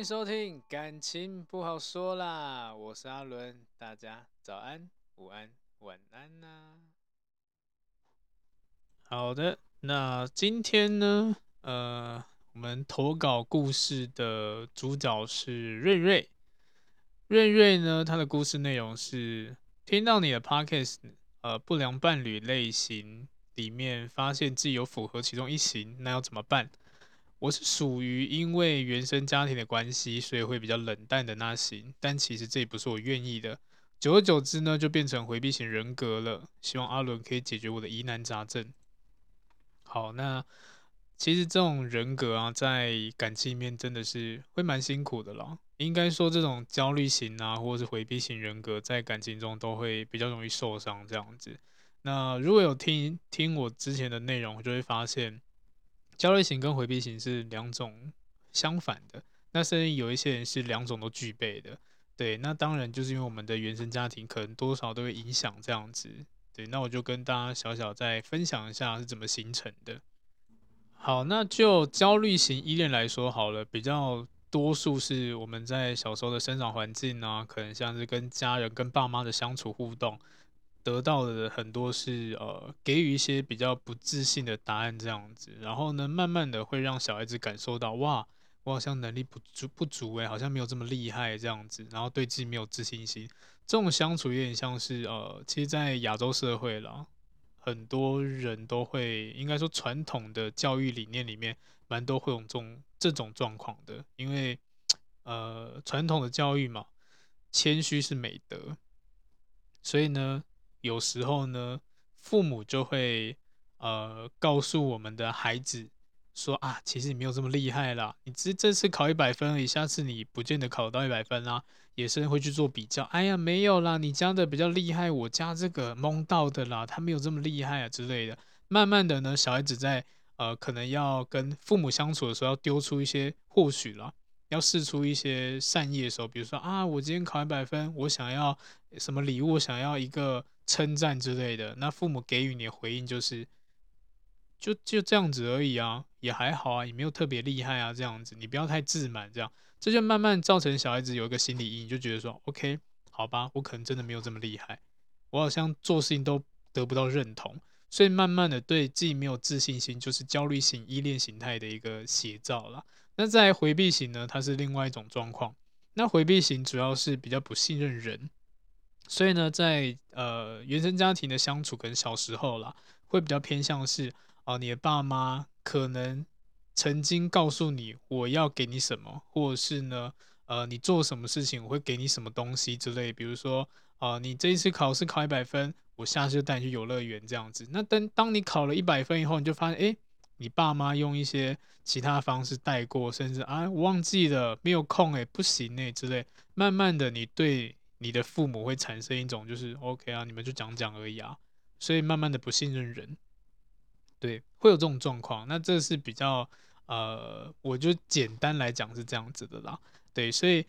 欢迎收听，感情不好说啦，我是阿伦，大家早安、午安、晚安呐、好的，那今天呢，呃，我们投稿故事的主角是瑞瑞。瑞瑞呢，他的故事内容是听到你的 podcast，呃，不良伴侣类型里面，发现自己有符合其中一型，那要怎么办？我是属于因为原生家庭的关系，所以会比较冷淡的那型，但其实这也不是我愿意的。久而久之呢，就变成回避型人格了。希望阿伦可以解决我的疑难杂症。好，那其实这种人格啊，在感情里面真的是会蛮辛苦的啦。应该说，这种焦虑型啊，或者是回避型人格，在感情中都会比较容易受伤这样子。那如果有听听我之前的内容，就会发现。焦虑型跟回避型是两种相反的，那甚至有一些人是两种都具备的。对，那当然就是因为我们的原生家庭可能多少都会影响这样子。对，那我就跟大家小小再分享一下是怎么形成的。好，那就焦虑型依恋来说好了，比较多数是我们在小时候的生长环境啊，可能像是跟家人、跟爸妈的相处互动。得到的很多是呃，给予一些比较不自信的答案这样子，然后呢，慢慢的会让小孩子感受到哇，我好像能力不足不足诶，好像没有这么厉害这样子，然后对自己没有自信心。这种相处有点像是呃，其实，在亚洲社会啦，很多人都会应该说传统的教育理念里面，蛮多会有这种这种状况的，因为呃，传统的教育嘛，谦虚是美德，所以呢。有时候呢，父母就会呃告诉我们的孩子说啊，其实你没有这么厉害啦，你这这次考一百分而已，下次你不见得考到一百分啦。也是会去做比较，哎呀，没有啦，你家的比较厉害，我家这个蒙到的啦，他没有这么厉害啊之类的。慢慢的呢，小孩子在呃可能要跟父母相处的时候，要丢出一些或许啦。要试出一些善意的时候，比如说啊，我今天考一百分，我想要什么礼物，我想要一个称赞之类的。那父母给予你的回应就是，就就这样子而已啊，也还好啊，也没有特别厉害啊，这样子，你不要太自满，这样，这就慢慢造成小孩子有一个心理阴影，就觉得说，OK，好吧，我可能真的没有这么厉害，我好像做事情都得不到认同，所以慢慢的对自己没有自信心，就是焦虑型依恋形态的一个写照了。那在回避型呢，它是另外一种状况。那回避型主要是比较不信任人，所以呢，在呃原生家庭的相处跟小时候啦，会比较偏向是啊、你的爸妈可能曾经告诉你我要给你什么，或者是呢，呃，你做什么事情我会给你什么东西之类。比如说啊、你这一次考试考一百分，我下次就带你去游乐园这样子。那等当你考了一百分以后，你就发现哎。诶你爸妈用一些其他方式带过，甚至啊，我忘记了，没有空诶，不行诶之类。慢慢的，你对你的父母会产生一种就是 OK 啊，你们就讲讲而已啊。所以慢慢的不信任人，对，会有这种状况。那这是比较呃，我就简单来讲是这样子的啦。对，所以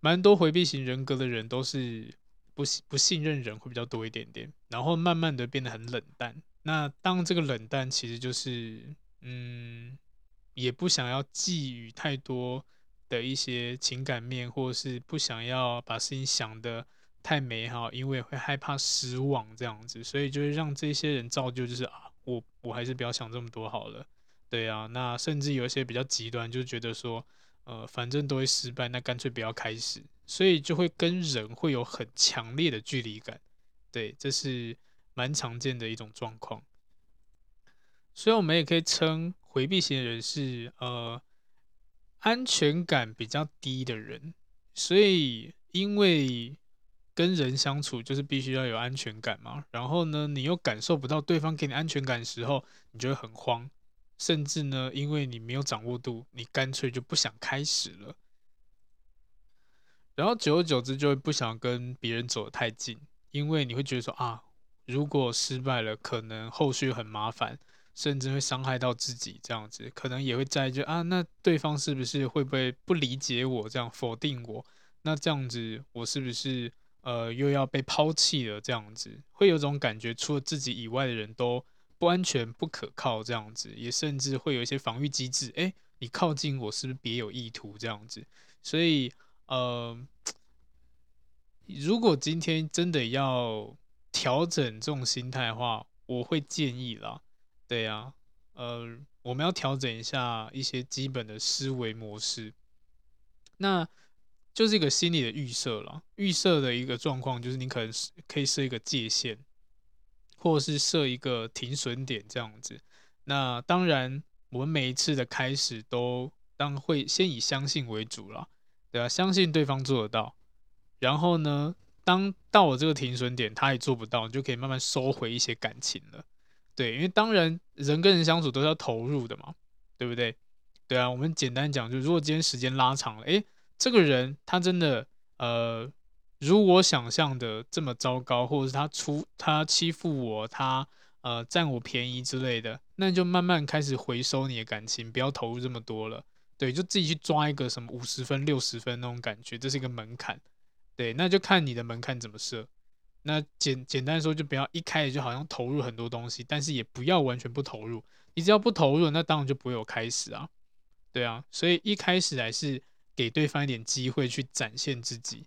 蛮多回避型人格的人都是不不信任人会比较多一点点，然后慢慢的变得很冷淡。那当这个冷淡其实就是。嗯，也不想要寄予太多的一些情感面，或者是不想要把事情想得太美好，因为会害怕失望这样子，所以就会让这些人造就，就是啊，我我还是不要想这么多好了，对啊，那甚至有一些比较极端，就觉得说，呃，反正都会失败，那干脆不要开始，所以就会跟人会有很强烈的距离感，对，这是蛮常见的一种状况。所以，我们也可以称回避型的人是呃安全感比较低的人。所以，因为跟人相处就是必须要有安全感嘛。然后呢，你又感受不到对方给你安全感的时候，你就会很慌。甚至呢，因为你没有掌握度，你干脆就不想开始了。然后，久而久之就会不想跟别人走得太近，因为你会觉得说啊，如果失败了，可能后续很麻烦。甚至会伤害到自己，这样子可能也会在意，就啊，那对方是不是会不会不理解我，这样否定我？那这样子我是不是呃又要被抛弃了？这样子会有种感觉，除了自己以外的人都不安全、不可靠，这样子也甚至会有一些防御机制。诶，你靠近我是不是别有意图？这样子，所以呃，如果今天真的要调整这种心态的话，我会建议啦，对呀、呃，我们要调整一下一些基本的思维模式，那就是一个心理的预设了。预设的一个状况就是你可能可以设一个界限，或是设一个停损点这样子。那当然，我们每一次的开始都当会先以相信为主了，对吧？相信对方做得到，然后呢，当到了这个停损点，他也做不到，你就可以慢慢收回一些感情了。对，因为当然人跟人相处都是要投入的嘛，对不对？对啊，我们简单讲，就如果今天时间拉长了，诶，这个人他真的呃，如我想象的这么糟糕，或者是他出他欺负我，他呃占我便宜之类的，那你就慢慢开始回收你的感情，不要投入这么多了。对，就自己去抓一个什么五十分、六十分那种感觉，这是一个门槛。对，那就看你的门槛怎么设。那简简单说，就不要一开始就好像投入很多东西，但是也不要完全不投入。你只要不投入，那当然就不会有开始啊。对啊，所以一开始还是给对方一点机会去展现自己，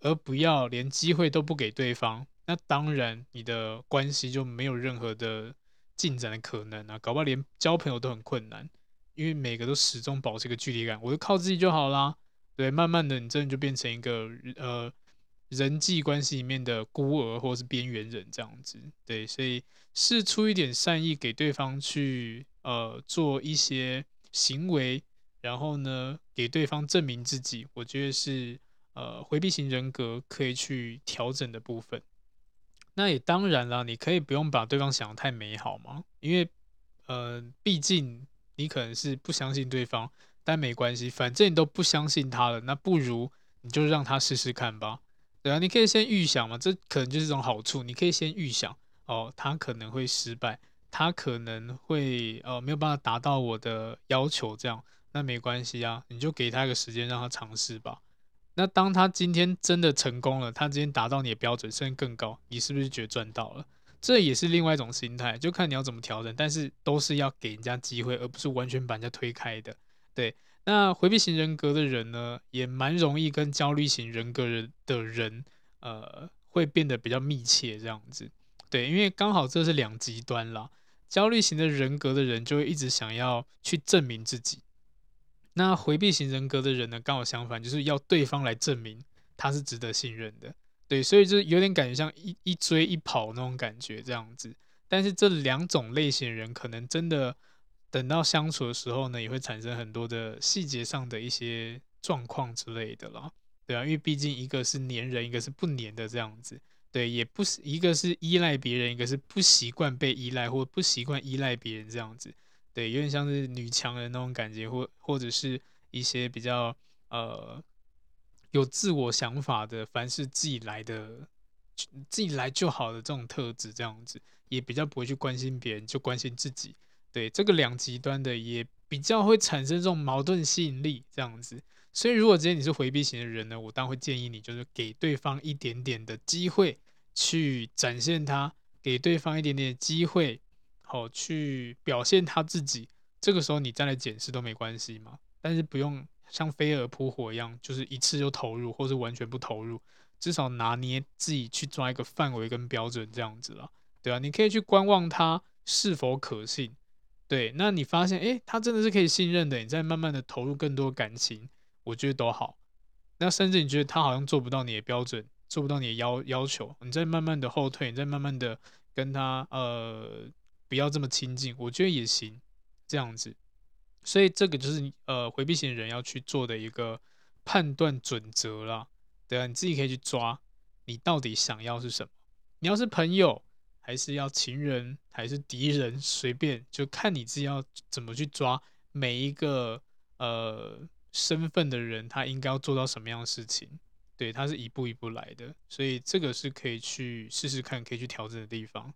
而不要连机会都不给对方。那当然，你的关系就没有任何的进展的可能啊，搞不好连交朋友都很困难，因为每个都始终保持一个距离感，我就靠自己就好啦。对，慢慢的，你真的就变成一个呃。人际关系里面的孤儿或是边缘人这样子，对，所以释出一点善意给对方去呃做一些行为，然后呢给对方证明自己，我觉得是呃回避型人格可以去调整的部分。那也当然了，你可以不用把对方想得太美好嘛，因为呃毕竟你可能是不相信对方，但没关系，反正你都不相信他了，那不如你就让他试试看吧。对啊，你可以先预想嘛，这可能就是一种好处。你可以先预想哦，他可能会失败，他可能会呃没有办法达到我的要求，这样那没关系啊，你就给他一个时间让他尝试吧。那当他今天真的成功了，他今天达到你的标准，甚至更高，你是不是觉得赚到了？这也是另外一种心态，就看你要怎么调整，但是都是要给人家机会，而不是完全把人家推开的。对。那回避型人格的人呢，也蛮容易跟焦虑型人格人的人，呃，会变得比较密切这样子。对，因为刚好这是两极端啦。焦虑型的人格的人就会一直想要去证明自己，那回避型人格的人呢，刚好相反，就是要对方来证明他是值得信任的。对，所以就有点感觉像一一追一跑那种感觉这样子。但是这两种类型人可能真的。等到相处的时候呢，也会产生很多的细节上的一些状况之类的啦，对啊，因为毕竟一个是粘人，一个是不粘的这样子，对，也不是一个是依赖别人，一个是不习惯被依赖或不习惯依赖别人这样子，对，有点像是女强人那种感觉，或或者是一些比较呃有自我想法的，凡事自己来的，自己来就好的这种特质，这样子也比较不会去关心别人，就关心自己。对，这个两极端的也比较会产生这种矛盾吸引力这样子，所以如果今天你是回避型的人呢，我当然会建议你就是给对方一点点的机会去展现他，给对方一点点机会，好去表现他自己，这个时候你再来检视都没关系嘛，但是不用像飞蛾扑火一样，就是一次就投入，或是完全不投入，至少拿捏自己去抓一个范围跟标准这样子了，对啊，你可以去观望他是否可信。对，那你发现，诶，他真的是可以信任的，你再慢慢的投入更多感情，我觉得都好。那甚至你觉得他好像做不到你的标准，做不到你的要要求，你再慢慢的后退，你再慢慢的跟他，呃，不要这么亲近，我觉得也行，这样子。所以这个就是呃回避型人要去做的一个判断准则啦，对啊，你自己可以去抓，你到底想要是什么？你要是朋友。还是要情人还是敌人，随便就看你自己要怎么去抓每一个呃身份的人，他应该要做到什么样的事情？对，他是一步一步来的，所以这个是可以去试试看，可以去调整的地方。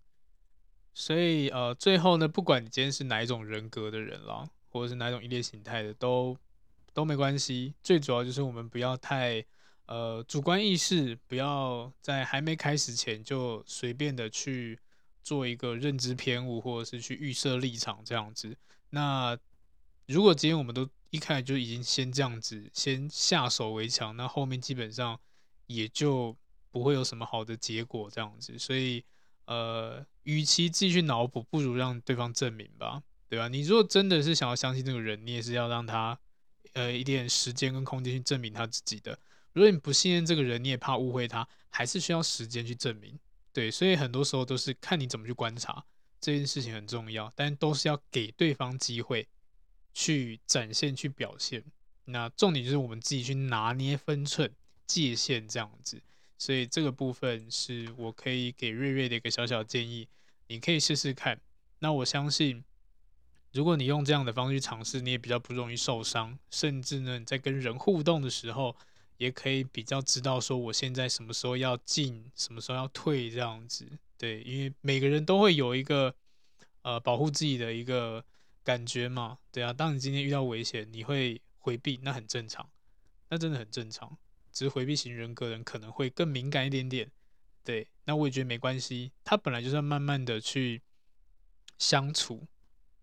所以呃，最后呢，不管你今天是哪一种人格的人了，或者是哪种依恋形态的，都都没关系。最主要就是我们不要太。呃，主观意识不要在还没开始前就随便的去做一个认知偏误，或者是去预设立场这样子。那如果今天我们都一开始就已经先这样子，先下手为强，那后面基本上也就不会有什么好的结果这样子。所以，呃，与其继续脑补，不如让对方证明吧，对吧？你如果真的是想要相信这个人，你也是要让他呃一点时间跟空间去证明他自己的。如果你不信任这个人，你也怕误会他，还是需要时间去证明。对，所以很多时候都是看你怎么去观察，这件事情很重要，但都是要给对方机会去展现、去表现。那重点就是我们自己去拿捏分寸、界限这样子。所以这个部分是我可以给瑞瑞的一个小小建议，你可以试试看。那我相信，如果你用这样的方式去尝试，你也比较不容易受伤，甚至呢，在跟人互动的时候。也可以比较知道说我现在什么时候要进，什么时候要退这样子，对，因为每个人都会有一个呃保护自己的一个感觉嘛，对啊，当你今天遇到危险，你会回避，那很正常，那真的很正常，只是回避型人格人可能会更敏感一点点，对，那我也觉得没关系，他本来就是要慢慢的去相处，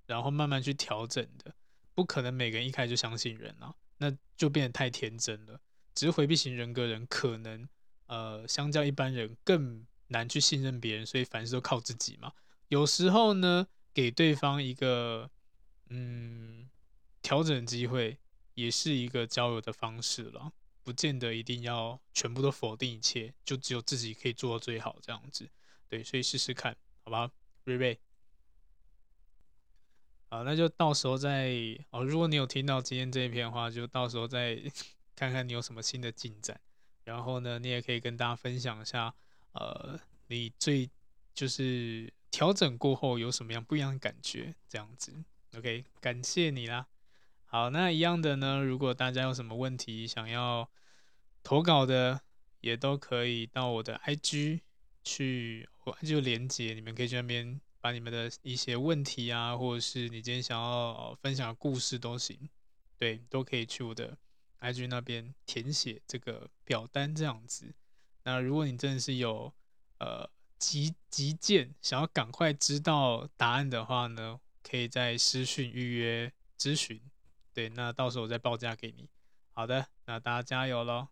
然后慢慢去调整的，不可能每个人一开始就相信人啊，那就变得太天真了。只是回避型人格人可能，呃，相较一般人更难去信任别人，所以凡事都靠自己嘛。有时候呢，给对方一个嗯调整机会，也是一个交友的方式了。不见得一定要全部都否定一切，就只有自己可以做到最好这样子。对，所以试试看，好吧，瑞瑞。好，那就到时候再哦。如果你有听到今天这一篇的话，就到时候再。看看你有什么新的进展，然后呢，你也可以跟大家分享一下，呃，你最就是调整过后有什么样不一样的感觉，这样子。OK，感谢你啦。好，那一样的呢，如果大家有什么问题想要投稿的，也都可以到我的 IG 去，我就连接，你们可以去那边把你们的一些问题啊，或者是你今天想要分享的故事都行，对，都可以去我的。IG 那边填写这个表单这样子，那如果你真的是有呃急急件想要赶快知道答案的话呢，可以在私讯预约咨询，对，那到时候我再报价给你。好的，那大家加油喽！